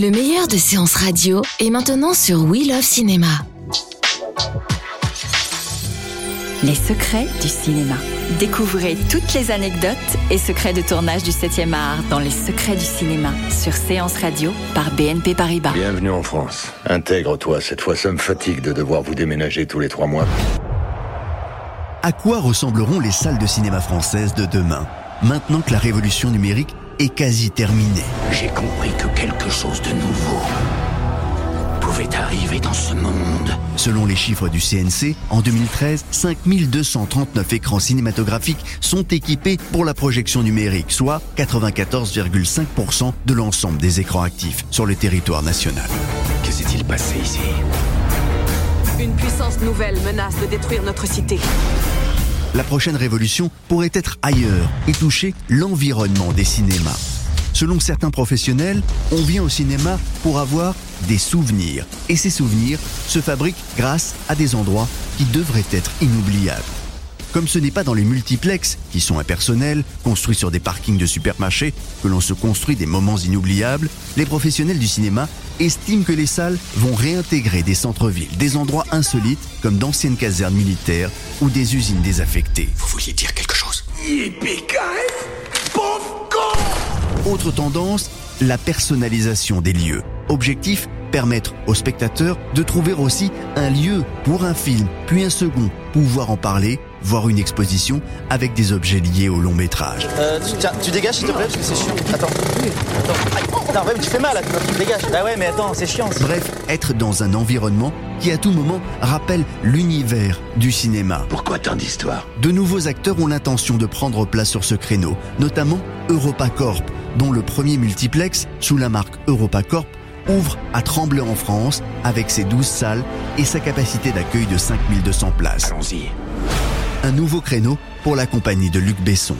Le meilleur de séances radio est maintenant sur We Love Cinéma. Les secrets du cinéma. Découvrez toutes les anecdotes et secrets de tournage du 7e art dans Les secrets du cinéma sur Séance Radio par BNP Paribas. Bienvenue en France. Intègre-toi, cette fois ça me fatigue de devoir vous déménager tous les trois mois. À quoi ressembleront les salles de cinéma françaises de demain, maintenant que la révolution numérique est quasi terminée J'ai compris que quelque chose de nouveau pouvait arriver dans ce monde. Selon les chiffres du CNC, en 2013, 5239 écrans cinématographiques sont équipés pour la projection numérique, soit 94,5% de l'ensemble des écrans actifs sur le territoire national. Que s'est-il passé ici? Une puissance nouvelle menace de détruire notre cité. La prochaine révolution pourrait être ailleurs et toucher l'environnement des cinémas. Selon certains professionnels, on vient au cinéma pour avoir des souvenirs. Et ces souvenirs se fabriquent grâce à des endroits qui devraient être inoubliables. Comme ce n'est pas dans les multiplex, qui sont impersonnels, construits sur des parkings de supermarchés, que l'on se construit des moments inoubliables, les professionnels du cinéma estiment que les salles vont réintégrer des centres-villes, des endroits insolites comme d'anciennes casernes militaires ou des usines désaffectées. Vous vouliez dire quelque chose? Yippee Pauvre con Autre tendance, la personnalisation des lieux. Objectif, permettre aux spectateurs de trouver aussi un lieu pour un film, puis un second, pouvoir en parler, voir une exposition avec des objets liés au long métrage. Euh, tu, tiens, tu dégages s'il te plaît parce que c'est chiant. Attends. Attends. Aïe. Tu fais mal là, tu dégages. Bah ouais, mais attends, c'est chiant. Bref, être dans un environnement qui à tout moment rappelle l'univers du cinéma. Pourquoi tant d'histoires? De nouveaux acteurs ont l'intention de prendre place sur ce créneau, notamment EuropaCorp, dont le premier multiplex, sous la marque EuropaCorp, ouvre à Tremblay en France avec ses 12 salles et sa capacité d'accueil de 5200 places. Allons-y. Un nouveau créneau pour la compagnie de Luc Besson.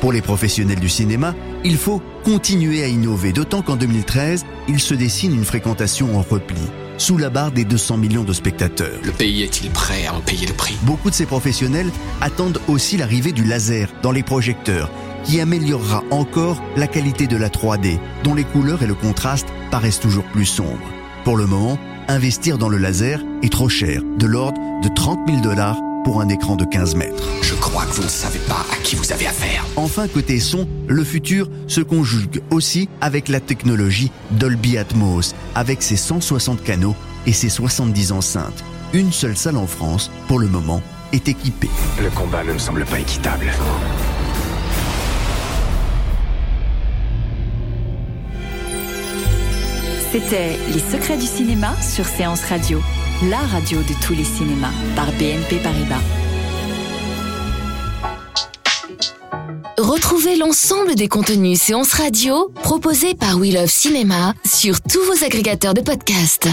Pour les professionnels du cinéma, il faut continuer à innover, d'autant qu'en 2013, il se dessine une fréquentation en repli, sous la barre des 200 millions de spectateurs. Le pays est-il prêt à en payer le prix? Beaucoup de ces professionnels attendent aussi l'arrivée du laser dans les projecteurs, qui améliorera encore la qualité de la 3D, dont les couleurs et le contraste paraissent toujours plus sombres. Pour le moment, investir dans le laser est trop cher, de l'ordre de 30 000 dollars pour un écran de 15 mètres. Je crois que vous ne savez pas à qui vous avez affaire. Enfin, côté son, le futur se conjugue aussi avec la technologie Dolby Atmos, avec ses 160 canaux et ses 70 enceintes. Une seule salle en France, pour le moment, est équipée. Le combat ne me semble pas équitable. C'était Les secrets du cinéma sur Séance Radio, la radio de tous les cinémas par BNP Paribas. Retrouvez l'ensemble des contenus séances radio proposés par We Love Cinéma sur tous vos agrégateurs de podcasts.